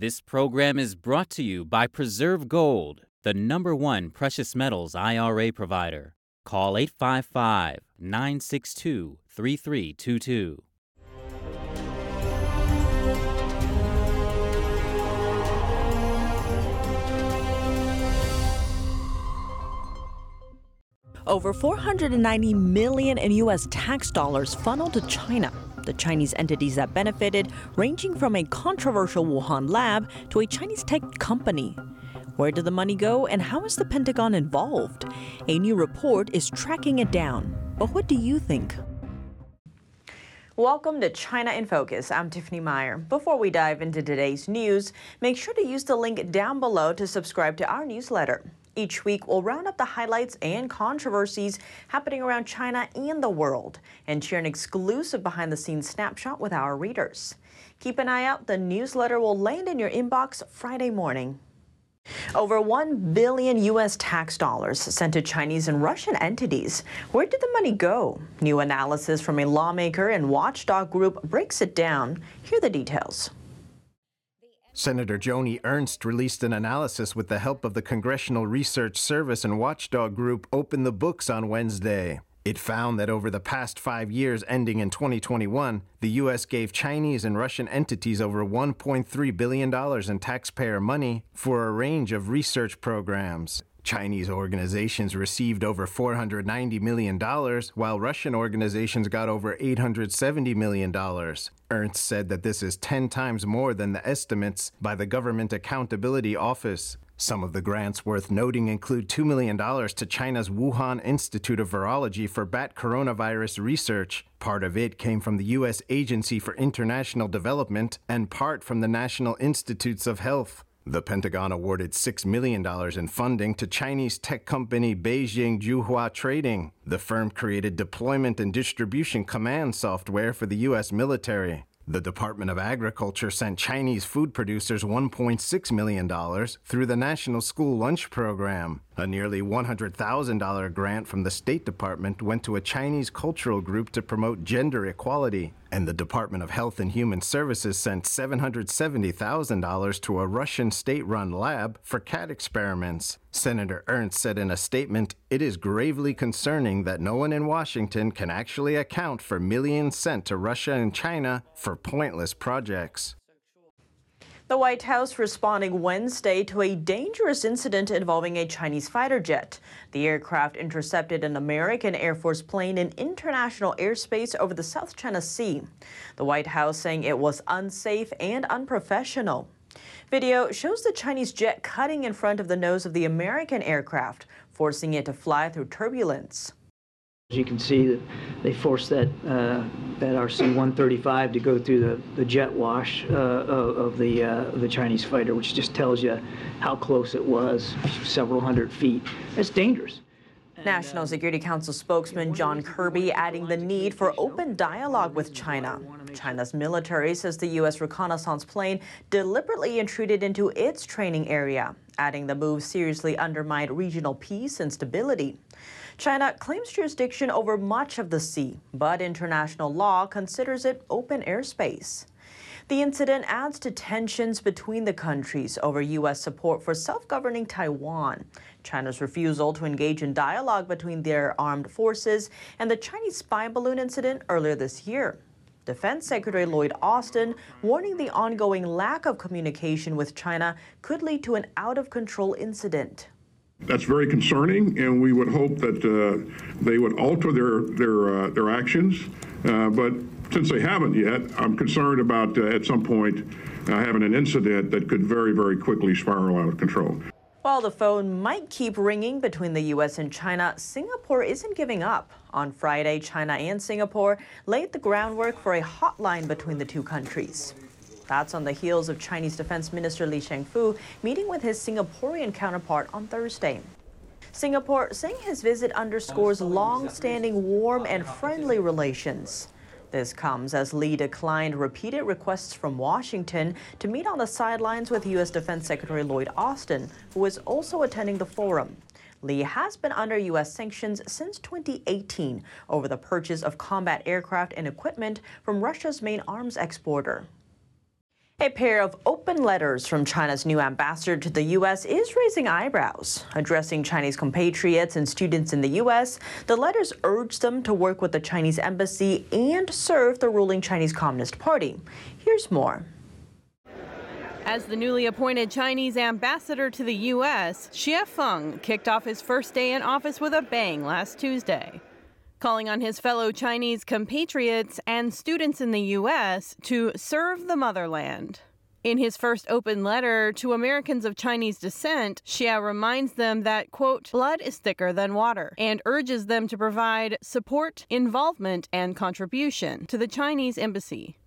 This program is brought to you by Preserve Gold, the number one precious metals IRA provider. Call 855 962 3322. Over 490 million in U.S. tax dollars funneled to China. The Chinese entities that benefited, ranging from a controversial Wuhan lab to a Chinese tech company. Where did the money go and how is the Pentagon involved? A new report is tracking it down. But what do you think? Welcome to China in Focus. I'm Tiffany Meyer. Before we dive into today's news, make sure to use the link down below to subscribe to our newsletter. Each week, we'll round up the highlights and controversies happening around China and the world and share an exclusive behind the scenes snapshot with our readers. Keep an eye out, the newsletter will land in your inbox Friday morning. Over 1 billion U.S. tax dollars sent to Chinese and Russian entities. Where did the money go? New analysis from a lawmaker and watchdog group breaks it down. Here the details. Senator Joni Ernst released an analysis with the help of the Congressional Research Service and Watchdog Group Open the Books on Wednesday. It found that over the past five years ending in 2021, the U.S. gave Chinese and Russian entities over $1.3 billion in taxpayer money for a range of research programs. Chinese organizations received over $490 million, while Russian organizations got over $870 million. Ernst said that this is 10 times more than the estimates by the Government Accountability Office. Some of the grants worth noting include $2 million to China's Wuhan Institute of Virology for bat coronavirus research. Part of it came from the U.S. Agency for International Development and part from the National Institutes of Health. The Pentagon awarded $6 million in funding to Chinese tech company Beijing Juhua Trading. The firm created deployment and distribution command software for the U.S. military. The Department of Agriculture sent Chinese food producers $1.6 million through the National School Lunch Program. A nearly $100,000 grant from the State Department went to a Chinese cultural group to promote gender equality. And the Department of Health and Human Services sent $770,000 to a Russian state run lab for cat experiments. Senator Ernst said in a statement, It is gravely concerning that no one in Washington can actually account for millions sent to Russia and China for pointless projects. The White House responding Wednesday to a dangerous incident involving a Chinese fighter jet. The aircraft intercepted an American Air Force plane in international airspace over the South China Sea. The White House saying it was unsafe and unprofessional. Video shows the Chinese jet cutting in front of the nose of the American aircraft, forcing it to fly through turbulence. As you can see, they forced that uh, that RC-135 to go through the, the jet wash uh, of the uh, the Chinese fighter, which just tells you how close it was, several hundred feet. That's dangerous. National Security Council spokesman John Kirby adding the need for open dialogue with China. China's military says the U.S. reconnaissance plane deliberately intruded into its training area, adding the move seriously undermined regional peace and stability. China claims jurisdiction over much of the sea, but international law considers it open airspace. The incident adds to tensions between the countries over U.S. support for self governing Taiwan, China's refusal to engage in dialogue between their armed forces, and the Chinese spy balloon incident earlier this year. Defense Secretary Lloyd Austin warning the ongoing lack of communication with China could lead to an out of control incident. That's very concerning, and we would hope that uh, they would alter their their uh, their actions. Uh, but since they haven't yet, I'm concerned about uh, at some point uh, having an incident that could very very quickly spiral out of control. While the phone might keep ringing between the U.S. and China, Singapore isn't giving up. On Friday, China and Singapore laid the groundwork for a hotline between the two countries. That's on the heels of Chinese Defense Minister Li Shangfu meeting with his Singaporean counterpart on Thursday. Singapore saying his visit underscores long-standing warm and friendly relations. This comes as Li declined repeated requests from Washington to meet on the sidelines with U.S. Defense Secretary Lloyd Austin, who is also attending the forum. Li has been under U.S. sanctions since 2018 over the purchase of combat aircraft and equipment from Russia's main arms exporter. A pair of open letters from China's new ambassador to the U.S. is raising eyebrows. Addressing Chinese compatriots and students in the U.S., the letters urge them to work with the Chinese embassy and serve the ruling Chinese Communist Party. Here's more. As the newly appointed Chinese ambassador to the U.S., Xie Feng kicked off his first day in office with a bang last Tuesday calling on his fellow Chinese compatriots and students in the U.S. to serve the motherland. In his first open letter to Americans of Chinese descent, Xie reminds them that, quote, blood is thicker than water, and urges them to provide support, involvement, and contribution to the Chinese embassy.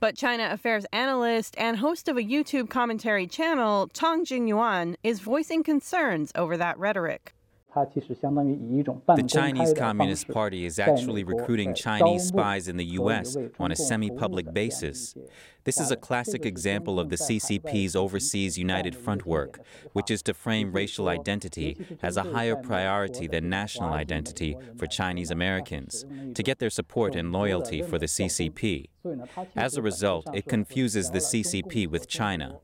But China affairs analyst and host of a YouTube commentary channel, Tang Jingyuan, is voicing concerns over that rhetoric. The Chinese Communist Party is actually recruiting Chinese spies in the U.S. on a semi public basis. This is a classic example of the CCP's Overseas United Front work, which is to frame racial identity as a higher priority than national identity for Chinese Americans, to get their support and loyalty for the CCP. As a result, it confuses the CCP with China.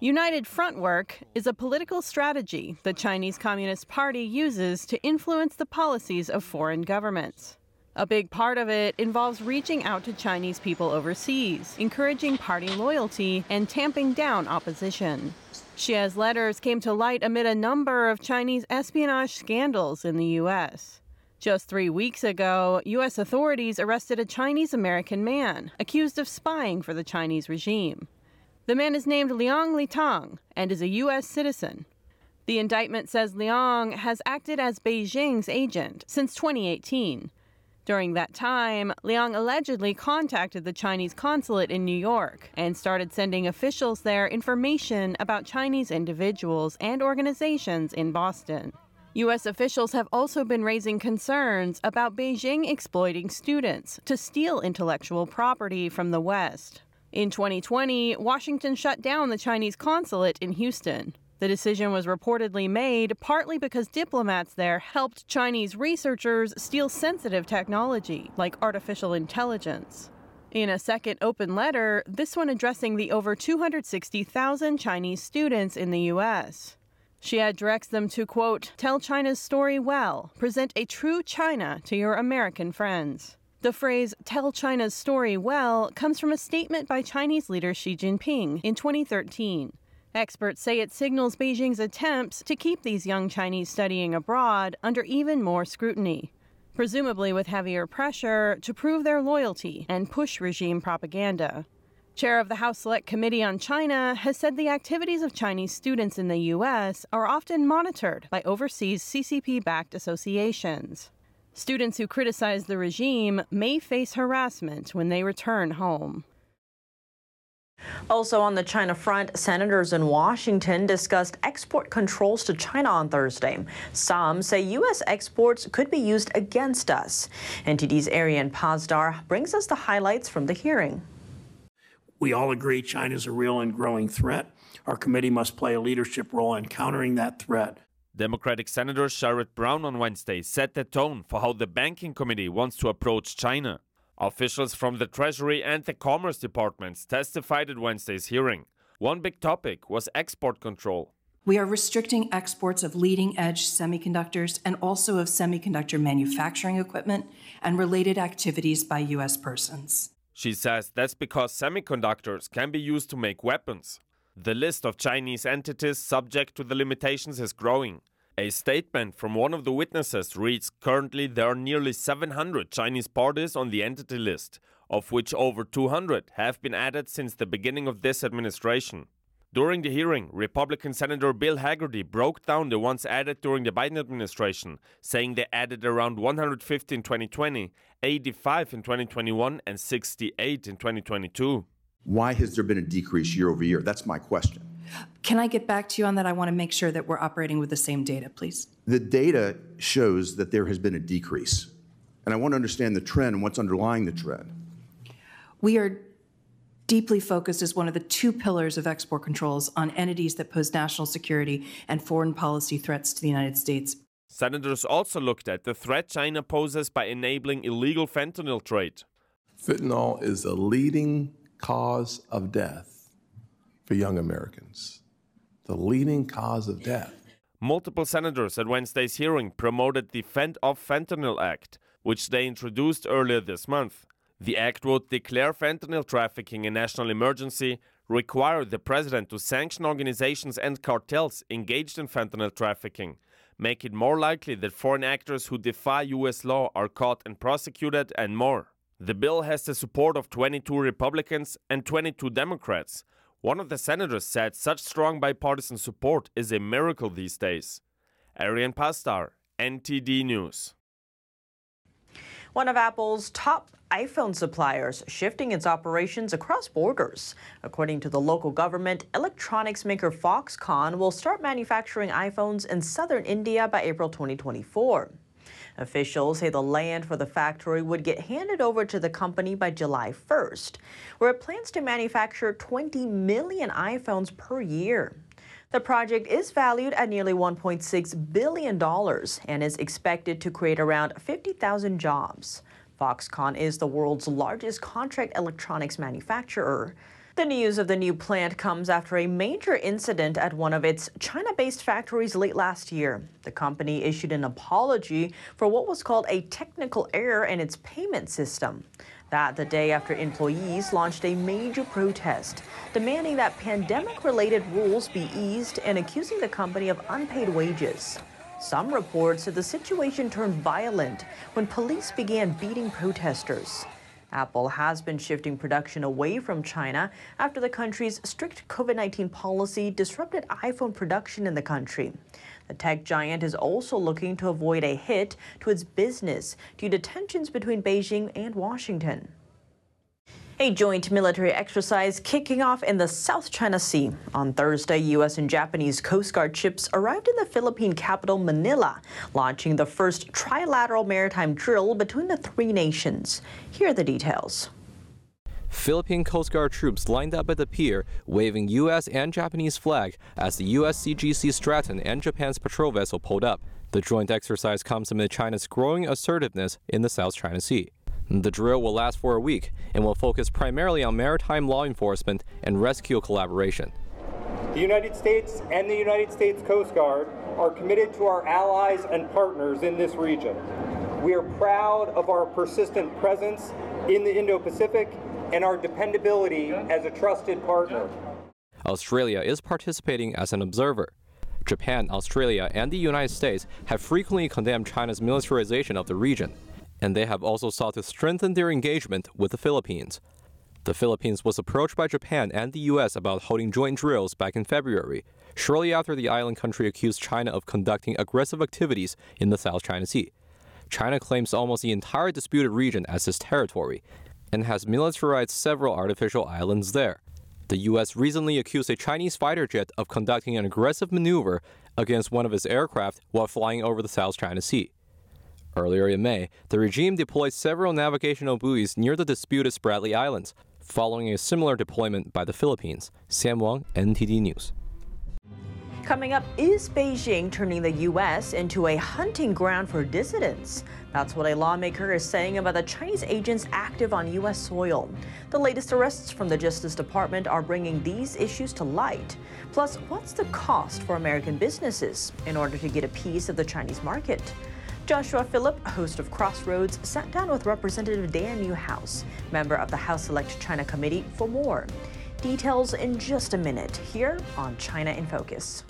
United Front work is a political strategy the Chinese Communist Party uses to influence the policies of foreign governments. A big part of it involves reaching out to Chinese people overseas, encouraging party loyalty, and tamping down opposition. Xie's letters came to light amid a number of Chinese espionage scandals in the U.S. Just three weeks ago, U.S. authorities arrested a Chinese American man accused of spying for the Chinese regime. The man is named Liang Litang and is a U.S. citizen. The indictment says Liang has acted as Beijing's agent since 2018. During that time, Liang allegedly contacted the Chinese consulate in New York and started sending officials there information about Chinese individuals and organizations in Boston. U.S. officials have also been raising concerns about Beijing exploiting students to steal intellectual property from the West. In 2020, Washington shut down the Chinese consulate in Houston. The decision was reportedly made partly because diplomats there helped Chinese researchers steal sensitive technology like artificial intelligence. In a second open letter, this one addressing the over 260,000 Chinese students in the U.S. Xie directs them to, quote, tell China's story well, present a true China to your American friends. The phrase, tell China's story well, comes from a statement by Chinese leader Xi Jinping in 2013. Experts say it signals Beijing's attempts to keep these young Chinese studying abroad under even more scrutiny, presumably with heavier pressure to prove their loyalty and push regime propaganda. Chair of the House Select Committee on China has said the activities of Chinese students in the U.S. are often monitored by overseas CCP backed associations. Students who criticize the regime may face harassment when they return home. Also on the China front, senators in Washington discussed export controls to China on Thursday. Some say U.S. exports could be used against us. NTD's Arian Pazdar brings us the highlights from the hearing. We all agree China is a real and growing threat. Our committee must play a leadership role in countering that threat. Democratic Senator Sherrod Brown on Wednesday set the tone for how the Banking Committee wants to approach China. Officials from the Treasury and the Commerce Departments testified at Wednesday's hearing. One big topic was export control. We are restricting exports of leading edge semiconductors and also of semiconductor manufacturing equipment and related activities by U.S. persons. She says that's because semiconductors can be used to make weapons. The list of Chinese entities subject to the limitations is growing. A statement from one of the witnesses reads Currently, there are nearly 700 Chinese parties on the entity list, of which over 200 have been added since the beginning of this administration. During the hearing, Republican Senator Bill Hagerty broke down the ones added during the Biden administration, saying they added around 150 in 2020, 85 in 2021, and 68 in 2022. Why has there been a decrease year over year? That's my question. Can I get back to you on that? I want to make sure that we're operating with the same data, please. The data shows that there has been a decrease. And I want to understand the trend and what's underlying the trend. We are deeply focused as one of the two pillars of export controls on entities that pose national security and foreign policy threats to the United States. Senators also looked at the threat China poses by enabling illegal fentanyl trade. Fentanyl is a leading cause of death for young Americans, the leading cause of death. Multiple senators at Wednesday's hearing promoted the Fend Off Fentanyl Act, which they introduced earlier this month. The act would declare fentanyl trafficking a national emergency, require the president to sanction organizations and cartels engaged in fentanyl trafficking, make it more likely that foreign actors who defy U.S. law are caught and prosecuted, and more. The bill has the support of 22 Republicans and 22 Democrats. One of the senators said such strong bipartisan support is a miracle these days. Arian Pastar, NTD News. One of Apple's top iPhone suppliers shifting its operations across borders. According to the local government, electronics maker Foxconn will start manufacturing iPhones in southern India by April 2024. Officials say the land for the factory would get handed over to the company by July 1st, where it plans to manufacture 20 million iPhones per year. The project is valued at nearly $1.6 billion and is expected to create around 50,000 jobs. Foxconn is the world's largest contract electronics manufacturer. The news of the new plant comes after a major incident at one of its China based factories late last year. The company issued an apology for what was called a technical error in its payment system. That the day after employees launched a major protest, demanding that pandemic related rules be eased and accusing the company of unpaid wages. Some reports said the situation turned violent when police began beating protesters. Apple has been shifting production away from China after the country's strict COVID 19 policy disrupted iPhone production in the country. The tech giant is also looking to avoid a hit to its business due to tensions between Beijing and Washington. A joint military exercise kicking off in the South China Sea. On Thursday, U.S. and Japanese Coast Guard ships arrived in the Philippine capital, Manila, launching the first trilateral maritime drill between the three nations. Here are the details. Philippine Coast Guard troops lined up at the pier, waving U.S. and Japanese flag as the USCGC Stratton and Japan's patrol vessel pulled up. The joint exercise comes amid China's growing assertiveness in the South China Sea. The drill will last for a week and will focus primarily on maritime law enforcement and rescue collaboration. The United States and the United States Coast Guard are committed to our allies and partners in this region. We are proud of our persistent presence in the Indo Pacific and our dependability as a trusted partner. Australia is participating as an observer. Japan, Australia, and the United States have frequently condemned China's militarization of the region, and they have also sought to strengthen their engagement with the Philippines. The Philippines was approached by Japan and the U.S. about holding joint drills back in February, shortly after the island country accused China of conducting aggressive activities in the South China Sea. China claims almost the entire disputed region as its territory and has militarized several artificial islands there. The U.S. recently accused a Chinese fighter jet of conducting an aggressive maneuver against one of its aircraft while flying over the South China Sea. Earlier in May, the regime deployed several navigational buoys near the disputed Spratly Islands, following a similar deployment by the Philippines. Sam Wang, NTD News. Coming up, is Beijing turning the U.S. into a hunting ground for dissidents? That's what a lawmaker is saying about the Chinese agents active on U.S. soil. The latest arrests from the Justice Department are bringing these issues to light. Plus, what's the cost for American businesses in order to get a piece of the Chinese market? Joshua Philipp, host of Crossroads, sat down with Representative Dan Newhouse, member of the House Select China Committee, for more. Details in just a minute here on China in Focus.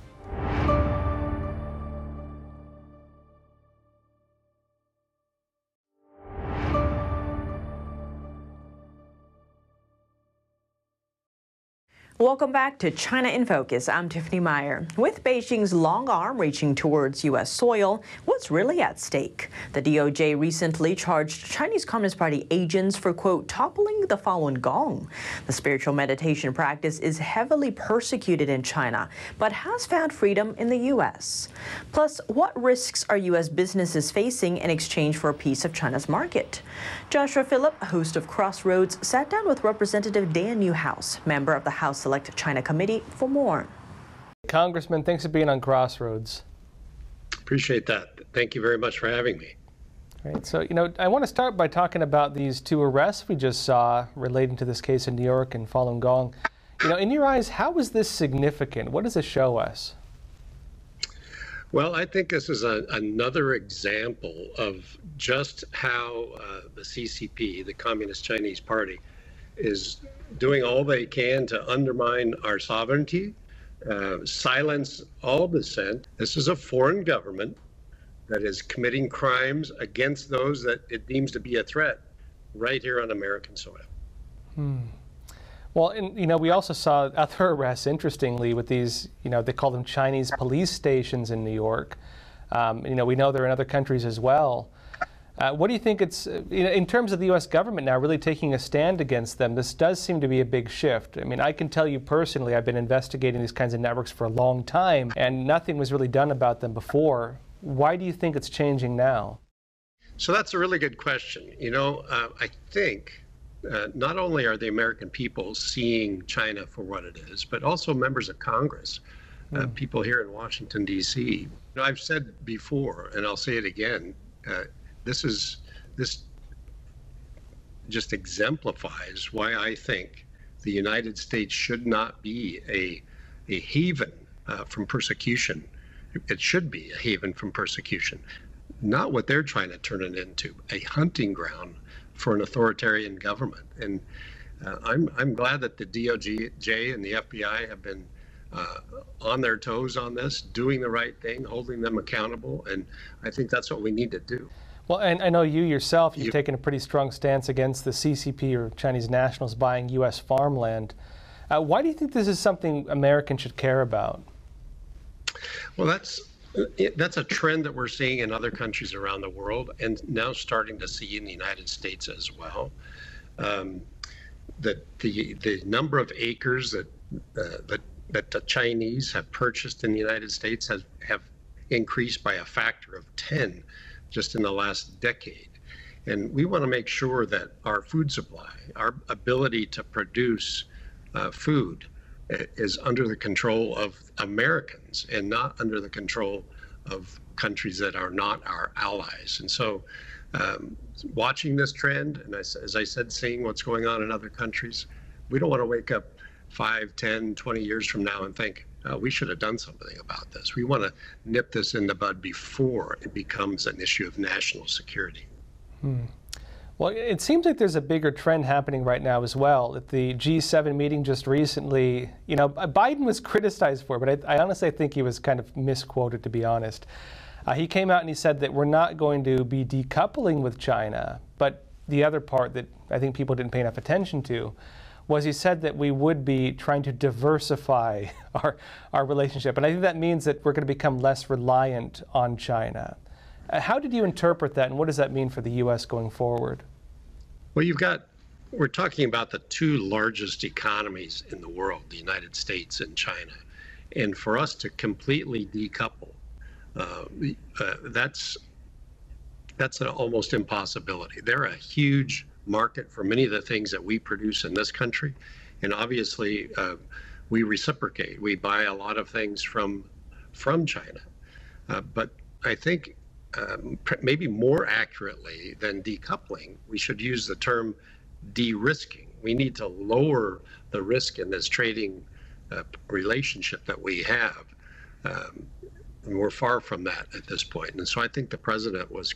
Welcome back to China in Focus. I'm Tiffany Meyer. With Beijing's long arm reaching towards U.S. soil, what's really at stake? The DOJ recently charged Chinese Communist Party agents for, quote, toppling the Falun Gong. The spiritual meditation practice is heavily persecuted in China, but has found freedom in the U.S. Plus, what risks are U.S. businesses facing in exchange for a piece of China's market? Joshua Philipp, host of Crossroads, sat down with Representative Dan Newhouse, member of the House Select China Committee, for more. Congressman, thanks for being on Crossroads. Appreciate that. Thank you very much for having me. Right. So, you know, I want to start by talking about these two arrests we just saw relating to this case in New York and Falun Gong. You know, in your eyes, how is this significant? What does this show us? Well, I think this is a, another example of just how uh, the CCP, the Communist Chinese Party, is doing all they can to undermine our sovereignty, uh, silence all dissent. This is a foreign government that is committing crimes against those that it deems to be a threat right here on American soil. Hmm. Well, and, you know, we also saw other arrests, interestingly, with these, you know, they call them Chinese police stations in New York. Um, you know, we know they're in other countries as well. Uh, what do you think it's, you know, in terms of the U.S. government now really taking a stand against them? This does seem to be a big shift. I mean, I can tell you personally, I've been investigating these kinds of networks for a long time, and nothing was really done about them before. Why do you think it's changing now? So that's a really good question. You know, uh, I think uh, not only are the American people seeing China for what it is, but also members of Congress, uh, mm. people here in Washington, D.C. You know, I've said before, and I'll say it again uh, this is this just exemplifies why I think the United States should not be a, a haven uh, from persecution. It should be a haven from persecution, not what they're trying to turn it into a hunting ground for an authoritarian government. And uh, I'm, I'm glad that the DOJ and the FBI have been uh, on their toes on this, doing the right thing, holding them accountable. And I think that's what we need to do. Well, and I know you yourself, you've you, taken a pretty strong stance against the CCP or Chinese nationals buying U.S. farmland. Uh, why do you think this is something Americans should care about? Well, that's that's a trend that we're seeing in other countries around the world, and now starting to see in the United States as well. Um, that the the number of acres that uh, that that the Chinese have purchased in the United States has have increased by a factor of 10 just in the last decade. And we want to make sure that our food supply, our ability to produce uh, food, is under the control of Americans and not under the control of countries that are not our allies. And so, um, watching this trend, and as, as I said, seeing what's going on in other countries, we don't want to wake up 5, 10, 20 years from now and think, oh, we should have done something about this. We want to nip this in the bud before it becomes an issue of national security. Hmm. Well, it seems like there's a bigger trend happening right now as well. At the G7 meeting just recently, you know, Biden was criticized for, it, but I, I honestly think he was kind of misquoted, to be honest. Uh, he came out and he said that we're not going to be decoupling with China, but the other part that I think people didn't pay enough attention to was he said that we would be trying to diversify our, our relationship. And I think that means that we're going to become less reliant on China. Uh, how did you interpret that, and what does that mean for the U.S. going forward? Well, you've got, we're talking about the two largest economies in the world, the United States and China. And for us to completely decouple, uh, uh, that's that's an almost impossibility. They're a huge market for many of the things that we produce in this country, and obviously uh, we reciprocate. We buy a lot of things from from China, uh, but I think um, maybe more accurately than decoupling, we should use the term de-risking. We need to lower the risk in this trading uh, relationship that we have. Um, and we're far from that at this point. And so I think the president was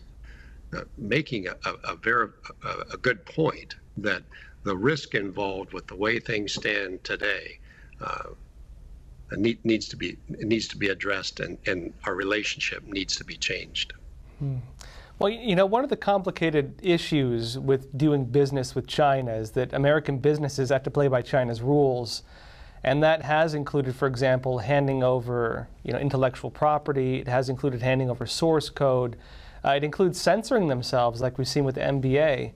making a, a, a very a, a, good point that the risk involved with the way things stand today uh, need, needs to be needs to be addressed, and, and our relationship needs to be changed. Hmm. Well, you know, one of the complicated issues with doing business with China is that American businesses have to play by China's rules. And that has included, for example, handing over you know, intellectual property. It has included handing over source code. Uh, it includes censoring themselves, like we've seen with the NBA.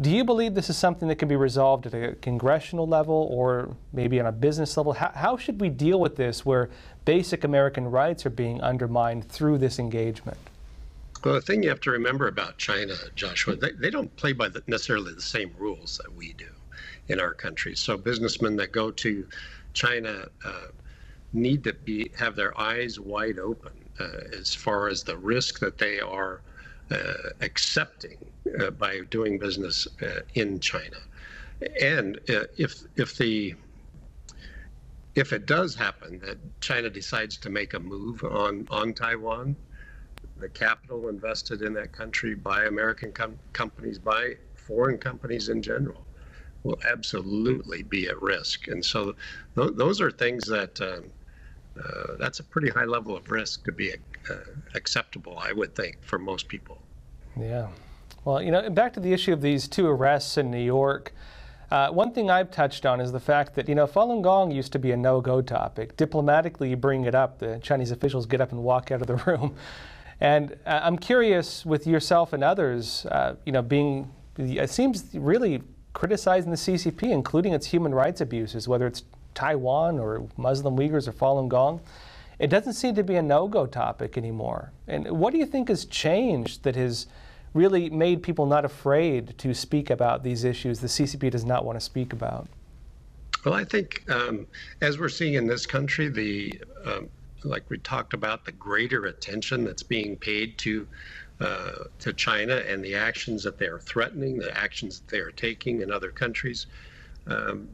Do you believe this is something that can be resolved at a congressional level or maybe on a business level? How, how should we deal with this where basic American rights are being undermined through this engagement? Well, the thing you have to remember about China, Joshua, they, they don't play by the, necessarily the same rules that we do in our country. So businessmen that go to China uh, need to be have their eyes wide open as far as the risk that they are uh, accepting uh, by doing business uh, in China. And uh, if if the if it does happen that China decides to make a move on, on Taiwan, the capital invested in that country by American com- companies, by foreign companies in general, will absolutely be at risk. And so th- those are things that um, uh, that's a pretty high level of risk to be uh, acceptable, I would think, for most people. Yeah. Well, you know, back to the issue of these two arrests in New York. Uh, one thing I've touched on is the fact that, you know, Falun Gong used to be a no go topic. Diplomatically, you bring it up, the Chinese officials get up and walk out of the room. And uh, I'm curious with yourself and others, uh, you know, being, it seems really criticizing the CCP, including its human rights abuses, whether it's Taiwan or Muslim Uyghurs or Falun Gong. It doesn't seem to be a no go topic anymore. And what do you think has changed that has really made people not afraid to speak about these issues the CCP does not want to speak about? Well, I think um, as we're seeing in this country, the um, like we talked about, the greater attention that's being paid to uh, to China and the actions that they are threatening, the actions that they are taking in other countries. Um,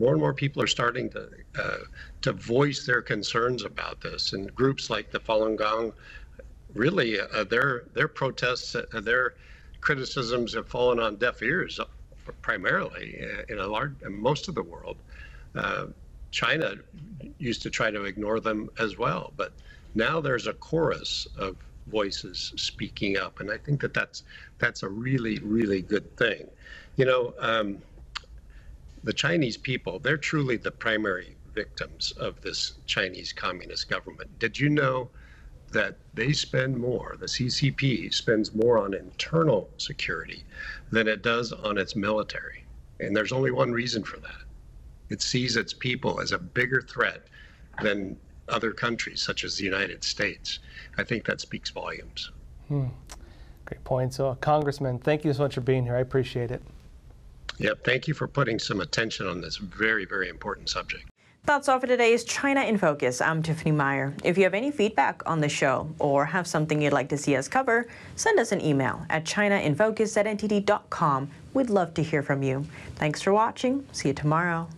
more and more people are starting to uh, to voice their concerns about this, and groups like the Falun Gong really uh, their their protests, uh, their criticisms have fallen on deaf ears, uh, primarily uh, in a large most of the world. Uh, China used to try to ignore them as well, but now there's a chorus of voices speaking up, and I think that that's that's a really really good thing. You know, um, the Chinese people they're truly the primary victims of this Chinese communist government. Did you know? that they spend more, the CCP spends more on internal security than it does on its military. And there's only one reason for that it sees its people as a bigger threat than other countries, such as the United States. I think that speaks volumes. Hmm. Great point. So, Congressman, thank you so much for being here. I appreciate it. Yep. Thank you for putting some attention on this very, very important subject. That's all for today's China in Focus. I'm Tiffany Meyer. If you have any feedback on the show or have something you'd like to see us cover, send us an email at chinainfocus at ntd.com. We'd love to hear from you. Thanks for watching. See you tomorrow.